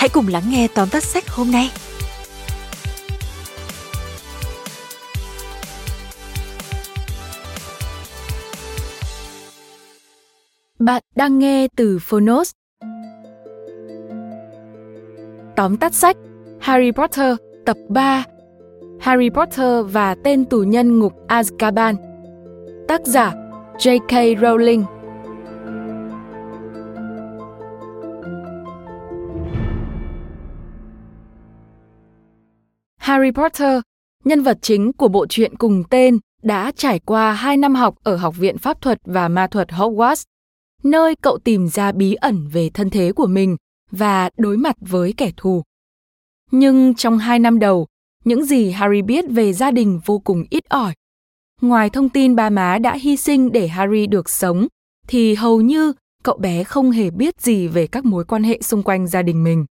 hãy cùng lắng nghe tóm tắt sách hôm nay. Bạn đang nghe từ Phonos. Tóm tắt sách, Harry Potter, tập 3 Harry Potter và tên tù nhân ngục Azkaban Tác giả J.K. Rowling Harry Potter, nhân vật chính của bộ truyện cùng tên, đã trải qua 2 năm học ở Học viện Pháp thuật và Ma thuật Hogwarts, nơi cậu tìm ra bí ẩn về thân thế của mình và đối mặt với kẻ thù. Nhưng trong hai năm đầu, những gì Harry biết về gia đình vô cùng ít ỏi. Ngoài thông tin ba má đã hy sinh để Harry được sống, thì hầu như cậu bé không hề biết gì về các mối quan hệ xung quanh gia đình mình.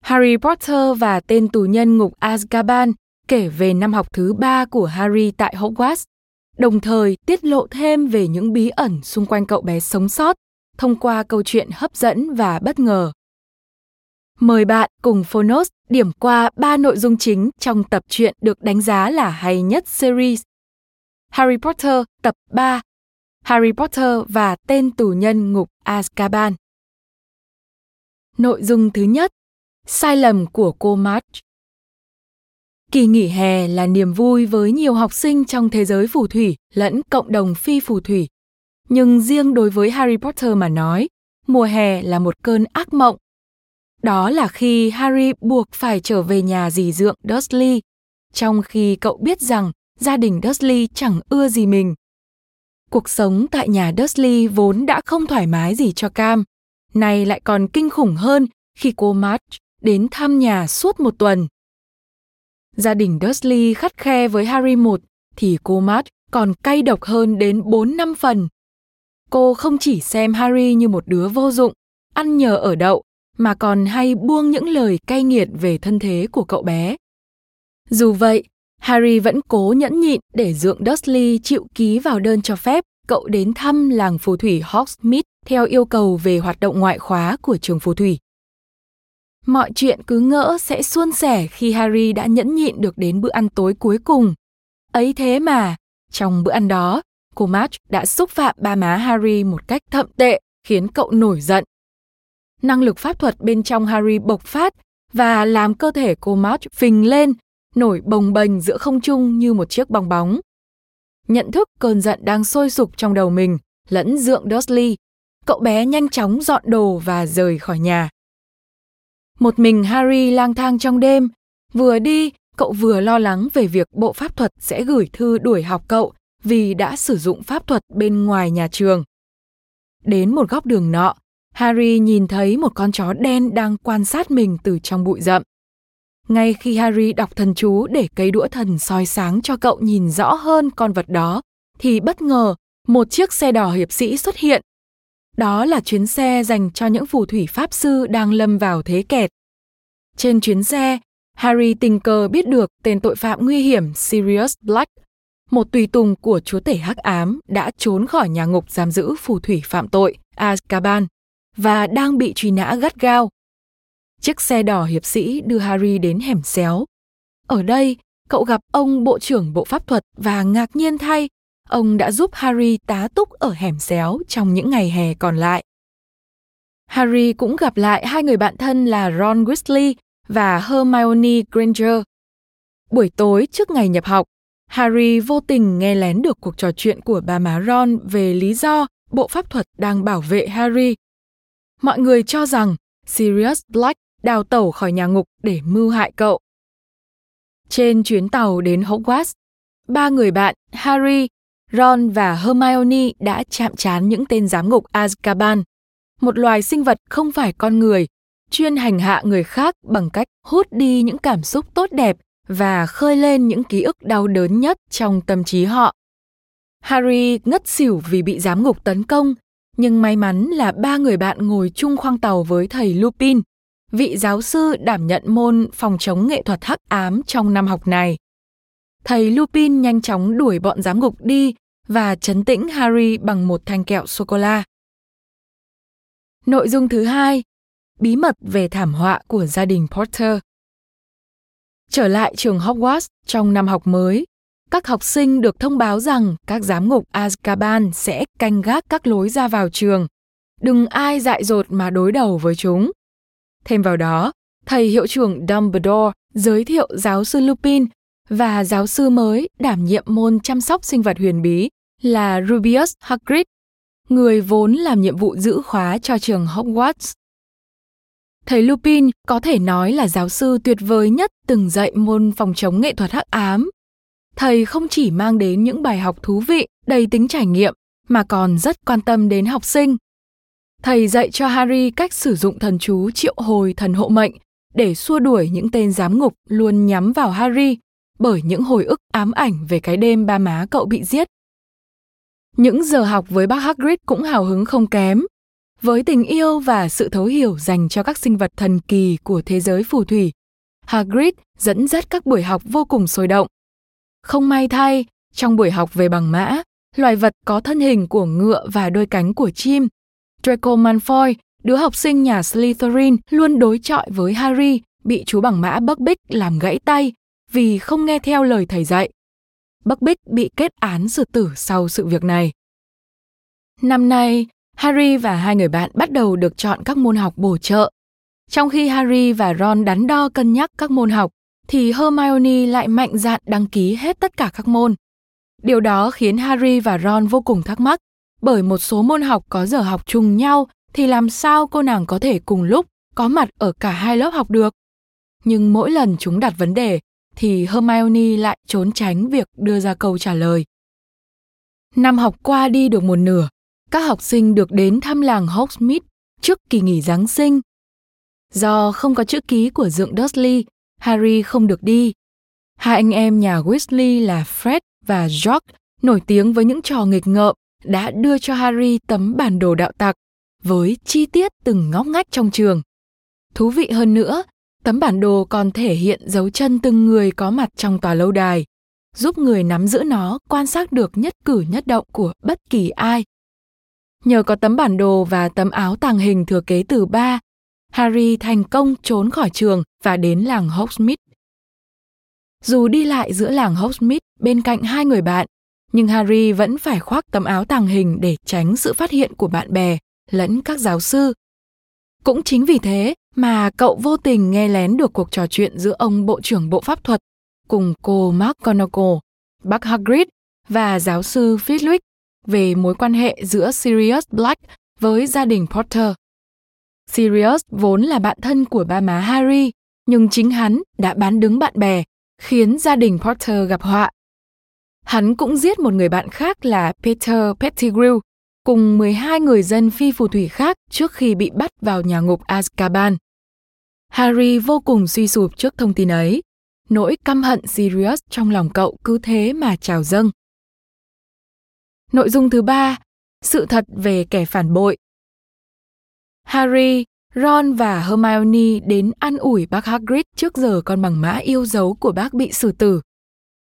Harry Potter và tên tù nhân ngục Azkaban kể về năm học thứ ba của Harry tại Hogwarts, đồng thời tiết lộ thêm về những bí ẩn xung quanh cậu bé sống sót thông qua câu chuyện hấp dẫn và bất ngờ. Mời bạn cùng Phonos điểm qua ba nội dung chính trong tập truyện được đánh giá là hay nhất series. Harry Potter tập 3 Harry Potter và tên tù nhân ngục Azkaban. Nội dung thứ nhất Sai lầm của cô March Kỳ nghỉ hè là niềm vui với nhiều học sinh trong thế giới phù thủy lẫn cộng đồng phi phù thủy. Nhưng riêng đối với Harry Potter mà nói, mùa hè là một cơn ác mộng. Đó là khi Harry buộc phải trở về nhà dì dượng Dursley, trong khi cậu biết rằng gia đình Dursley chẳng ưa gì mình. Cuộc sống tại nhà Dursley vốn đã không thoải mái gì cho Cam, nay lại còn kinh khủng hơn khi cô March đến thăm nhà suốt một tuần. Gia đình Dursley khắt khe với Harry một thì cô March còn cay độc hơn đến 4 năm phần. Cô không chỉ xem Harry như một đứa vô dụng, ăn nhờ ở đậu, mà còn hay buông những lời cay nghiệt về thân thế của cậu bé. Dù vậy, Harry vẫn cố nhẫn nhịn để dượng Dursley chịu ký vào đơn cho phép cậu đến thăm làng phù thủy Hogsmeade theo yêu cầu về hoạt động ngoại khóa của trường phù thủy. Mọi chuyện cứ ngỡ sẽ suôn sẻ khi Harry đã nhẫn nhịn được đến bữa ăn tối cuối cùng. Ấy thế mà, trong bữa ăn đó, cô March đã xúc phạm ba má Harry một cách thậm tệ, khiến cậu nổi giận. Năng lực pháp thuật bên trong Harry bộc phát và làm cơ thể cô March phình lên, nổi bồng bềnh giữa không trung như một chiếc bong bóng. Nhận thức cơn giận đang sôi sục trong đầu mình, lẫn dượng Dursley, cậu bé nhanh chóng dọn đồ và rời khỏi nhà. Một mình Harry lang thang trong đêm, vừa đi, cậu vừa lo lắng về việc bộ pháp thuật sẽ gửi thư đuổi học cậu vì đã sử dụng pháp thuật bên ngoài nhà trường. Đến một góc đường nọ, Harry nhìn thấy một con chó đen đang quan sát mình từ trong bụi rậm. Ngay khi Harry đọc thần chú để cây đũa thần soi sáng cho cậu nhìn rõ hơn con vật đó, thì bất ngờ một chiếc xe đỏ hiệp sĩ xuất hiện đó là chuyến xe dành cho những phù thủy pháp sư đang lâm vào thế kẹt. Trên chuyến xe, Harry tình cờ biết được tên tội phạm nguy hiểm Sirius Black, một tùy tùng của chúa tể hắc ám đã trốn khỏi nhà ngục giam giữ phù thủy phạm tội Azkaban và đang bị truy nã gắt gao. Chiếc xe đỏ hiệp sĩ đưa Harry đến hẻm xéo. Ở đây, cậu gặp ông bộ trưởng bộ pháp thuật và ngạc nhiên thay, ông đã giúp Harry tá túc ở hẻm xéo trong những ngày hè còn lại. Harry cũng gặp lại hai người bạn thân là Ron Weasley và Hermione Granger. Buổi tối trước ngày nhập học, Harry vô tình nghe lén được cuộc trò chuyện của bà má Ron về lý do bộ pháp thuật đang bảo vệ Harry. Mọi người cho rằng Sirius Black đào tẩu khỏi nhà ngục để mưu hại cậu. Trên chuyến tàu đến Hogwarts, ba người bạn Harry, Ron và Hermione đã chạm trán những tên giám ngục Azkaban, một loài sinh vật không phải con người, chuyên hành hạ người khác bằng cách hút đi những cảm xúc tốt đẹp và khơi lên những ký ức đau đớn nhất trong tâm trí họ. Harry ngất xỉu vì bị giám ngục tấn công, nhưng may mắn là ba người bạn ngồi chung khoang tàu với thầy Lupin, vị giáo sư đảm nhận môn phòng chống nghệ thuật hắc ám trong năm học này. Thầy Lupin nhanh chóng đuổi bọn giám ngục đi và chấn tĩnh Harry bằng một thanh kẹo sô-cô-la. Nội dung thứ hai, bí mật về thảm họa của gia đình Potter. Trở lại trường Hogwarts trong năm học mới, các học sinh được thông báo rằng các giám ngục Azkaban sẽ canh gác các lối ra vào trường. Đừng ai dại dột mà đối đầu với chúng. Thêm vào đó, thầy hiệu trưởng Dumbledore giới thiệu giáo sư Lupin và giáo sư mới đảm nhiệm môn chăm sóc sinh vật huyền bí là Rubius Hagrid, người vốn làm nhiệm vụ giữ khóa cho trường Hogwarts. Thầy Lupin có thể nói là giáo sư tuyệt vời nhất từng dạy môn phòng chống nghệ thuật hắc ám. Thầy không chỉ mang đến những bài học thú vị, đầy tính trải nghiệm, mà còn rất quan tâm đến học sinh. Thầy dạy cho Harry cách sử dụng thần chú triệu hồi thần hộ mệnh để xua đuổi những tên giám ngục luôn nhắm vào Harry bởi những hồi ức ám ảnh về cái đêm ba má cậu bị giết. Những giờ học với bác Hagrid cũng hào hứng không kém. Với tình yêu và sự thấu hiểu dành cho các sinh vật thần kỳ của thế giới phù thủy, Hagrid dẫn dắt các buổi học vô cùng sôi động. Không may thay, trong buổi học về bằng mã, loài vật có thân hình của ngựa và đôi cánh của chim, Draco Malfoy, đứa học sinh nhà Slytherin luôn đối chọi với Harry, bị chú bằng mã Buckbeak làm gãy tay vì không nghe theo lời thầy dạy. Buckbeak bị kết án xử tử sau sự việc này. Năm nay, Harry và hai người bạn bắt đầu được chọn các môn học bổ trợ. Trong khi Harry và Ron đắn đo cân nhắc các môn học, thì Hermione lại mạnh dạn đăng ký hết tất cả các môn. Điều đó khiến Harry và Ron vô cùng thắc mắc, bởi một số môn học có giờ học trùng nhau thì làm sao cô nàng có thể cùng lúc có mặt ở cả hai lớp học được? Nhưng mỗi lần chúng đặt vấn đề thì Hermione lại trốn tránh việc đưa ra câu trả lời. Năm học qua đi được một nửa, các học sinh được đến thăm làng Hogsmeade trước kỳ nghỉ Giáng sinh. Do không có chữ ký của dượng Dursley, Harry không được đi. Hai anh em nhà Weasley là Fred và George nổi tiếng với những trò nghịch ngợm đã đưa cho Harry tấm bản đồ đạo tặc với chi tiết từng ngóc ngách trong trường. Thú vị hơn nữa, tấm bản đồ còn thể hiện dấu chân từng người có mặt trong tòa lâu đài, giúp người nắm giữ nó quan sát được nhất cử nhất động của bất kỳ ai. Nhờ có tấm bản đồ và tấm áo tàng hình thừa kế từ ba, Harry thành công trốn khỏi trường và đến làng Hogsmeade. Dù đi lại giữa làng Hogsmeade bên cạnh hai người bạn, nhưng Harry vẫn phải khoác tấm áo tàng hình để tránh sự phát hiện của bạn bè lẫn các giáo sư. Cũng chính vì thế mà cậu vô tình nghe lén được cuộc trò chuyện giữa ông bộ trưởng bộ pháp thuật cùng cô McGonagall, bác Hagrid và giáo sư Flitwick về mối quan hệ giữa Sirius Black với gia đình Potter. Sirius vốn là bạn thân của ba má Harry, nhưng chính hắn đã bán đứng bạn bè, khiến gia đình Potter gặp họa. Hắn cũng giết một người bạn khác là Peter Pettigrew, cùng 12 người dân phi phù thủy khác trước khi bị bắt vào nhà ngục Azkaban. Harry vô cùng suy sụp trước thông tin ấy. Nỗi căm hận Sirius trong lòng cậu cứ thế mà trào dâng. Nội dung thứ ba, sự thật về kẻ phản bội. Harry, Ron và Hermione đến ăn ủi bác Hagrid trước giờ con bằng mã yêu dấu của bác bị xử tử.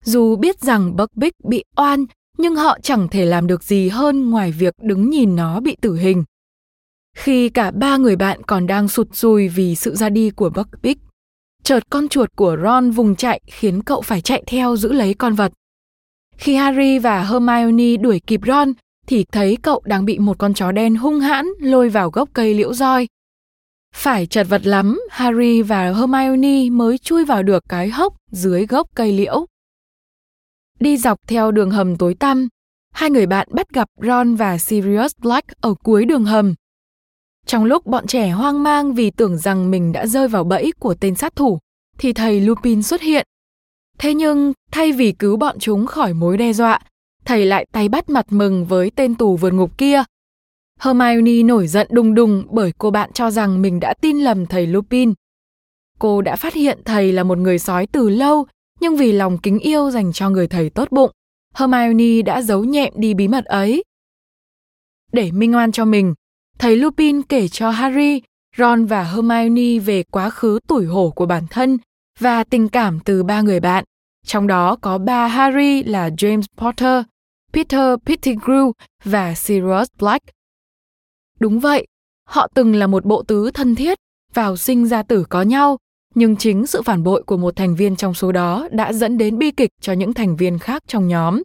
Dù biết rằng Buckbeak bị oan, nhưng họ chẳng thể làm được gì hơn ngoài việc đứng nhìn nó bị tử hình. Khi cả ba người bạn còn đang sụt sùi vì sự ra đi của Buckbeak, chợt con chuột của Ron vùng chạy khiến cậu phải chạy theo giữ lấy con vật. Khi Harry và Hermione đuổi kịp Ron, thì thấy cậu đang bị một con chó đen hung hãn lôi vào gốc cây liễu roi. Phải chật vật lắm, Harry và Hermione mới chui vào được cái hốc dưới gốc cây liễu. Đi dọc theo đường hầm tối tăm, hai người bạn bắt gặp Ron và Sirius Black ở cuối đường hầm. Trong lúc bọn trẻ hoang mang vì tưởng rằng mình đã rơi vào bẫy của tên sát thủ, thì thầy Lupin xuất hiện. Thế nhưng, thay vì cứu bọn chúng khỏi mối đe dọa, thầy lại tay bắt mặt mừng với tên tù vượt ngục kia. Hermione nổi giận đùng đùng bởi cô bạn cho rằng mình đã tin lầm thầy Lupin. Cô đã phát hiện thầy là một người sói từ lâu, nhưng vì lòng kính yêu dành cho người thầy tốt bụng, Hermione đã giấu nhẹm đi bí mật ấy. Để minh oan cho mình, thầy Lupin kể cho Harry, Ron và Hermione về quá khứ tủi hổ của bản thân và tình cảm từ ba người bạn, trong đó có ba Harry là James Potter, Peter Pettigrew và Sirius Black. Đúng vậy, họ từng là một bộ tứ thân thiết, vào sinh ra tử có nhau, nhưng chính sự phản bội của một thành viên trong số đó đã dẫn đến bi kịch cho những thành viên khác trong nhóm.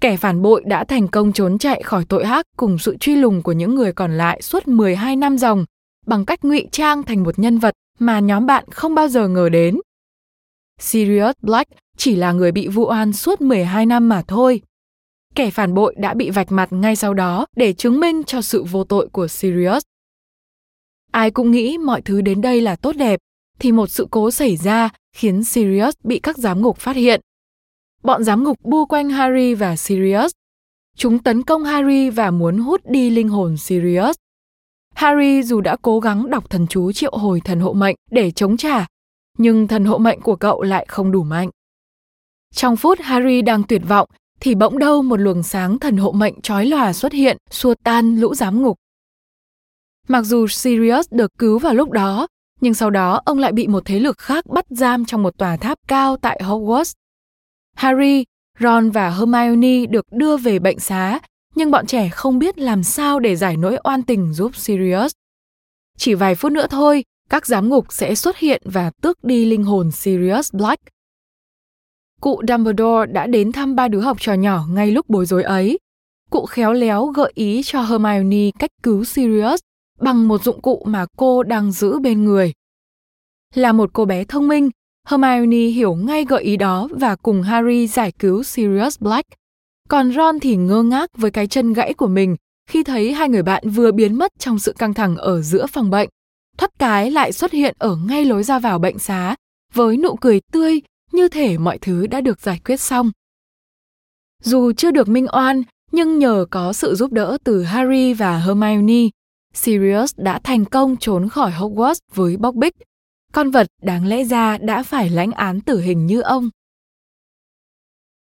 Kẻ phản bội đã thành công trốn chạy khỏi tội ác cùng sự truy lùng của những người còn lại suốt 12 năm dòng bằng cách ngụy trang thành một nhân vật mà nhóm bạn không bao giờ ngờ đến. Sirius Black chỉ là người bị vụ oan suốt 12 năm mà thôi. Kẻ phản bội đã bị vạch mặt ngay sau đó để chứng minh cho sự vô tội của Sirius. Ai cũng nghĩ mọi thứ đến đây là tốt đẹp, thì một sự cố xảy ra khiến Sirius bị các giám ngục phát hiện. Bọn giám ngục bu quanh Harry và Sirius. Chúng tấn công Harry và muốn hút đi linh hồn Sirius. Harry dù đã cố gắng đọc thần chú triệu hồi thần hộ mệnh để chống trả, nhưng thần hộ mệnh của cậu lại không đủ mạnh. Trong phút Harry đang tuyệt vọng thì bỗng đâu một luồng sáng thần hộ mệnh chói lòa xuất hiện, xua tan lũ giám ngục. Mặc dù Sirius được cứu vào lúc đó, nhưng sau đó ông lại bị một thế lực khác bắt giam trong một tòa tháp cao tại Hogwarts. Harry, Ron và Hermione được đưa về bệnh xá, nhưng bọn trẻ không biết làm sao để giải nỗi oan tình giúp Sirius. Chỉ vài phút nữa thôi, các giám ngục sẽ xuất hiện và tước đi linh hồn Sirius Black. Cụ Dumbledore đã đến thăm ba đứa học trò nhỏ ngay lúc bối rối ấy. Cụ khéo léo gợi ý cho Hermione cách cứu Sirius bằng một dụng cụ mà cô đang giữ bên người. Là một cô bé thông minh, Hermione hiểu ngay gợi ý đó và cùng Harry giải cứu Sirius Black. Còn Ron thì ngơ ngác với cái chân gãy của mình khi thấy hai người bạn vừa biến mất trong sự căng thẳng ở giữa phòng bệnh. Thoát cái lại xuất hiện ở ngay lối ra vào bệnh xá với nụ cười tươi như thể mọi thứ đã được giải quyết xong. Dù chưa được minh oan, nhưng nhờ có sự giúp đỡ từ Harry và Hermione, Sirius đã thành công trốn khỏi Hogwarts với Buckbeak, con vật đáng lẽ ra đã phải lãnh án tử hình như ông.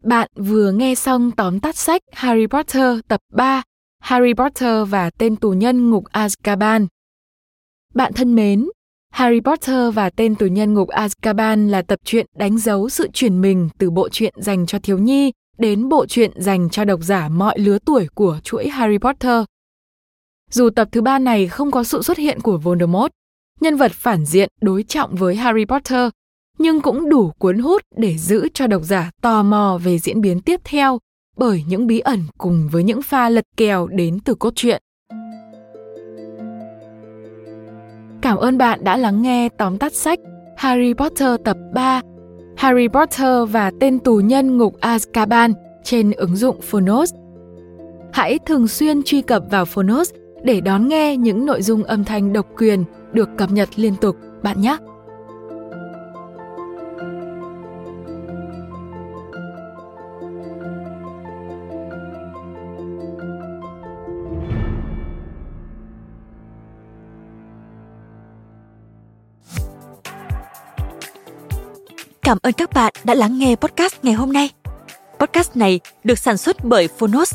Bạn vừa nghe xong tóm tắt sách Harry Potter tập 3, Harry Potter và tên tù nhân ngục Azkaban. Bạn thân mến, Harry Potter và tên tù nhân ngục Azkaban là tập truyện đánh dấu sự chuyển mình từ bộ truyện dành cho thiếu nhi đến bộ truyện dành cho độc giả mọi lứa tuổi của chuỗi Harry Potter. Dù tập thứ ba này không có sự xuất hiện của Voldemort, nhân vật phản diện đối trọng với Harry Potter, nhưng cũng đủ cuốn hút để giữ cho độc giả tò mò về diễn biến tiếp theo bởi những bí ẩn cùng với những pha lật kèo đến từ cốt truyện. Cảm ơn bạn đã lắng nghe tóm tắt sách Harry Potter tập 3 Harry Potter và tên tù nhân ngục Azkaban trên ứng dụng Phonos. Hãy thường xuyên truy cập vào Phonos để đón nghe những nội dung âm thanh độc quyền được cập nhật liên tục bạn nhé. Cảm ơn các bạn đã lắng nghe podcast ngày hôm nay. Podcast này được sản xuất bởi Phonos,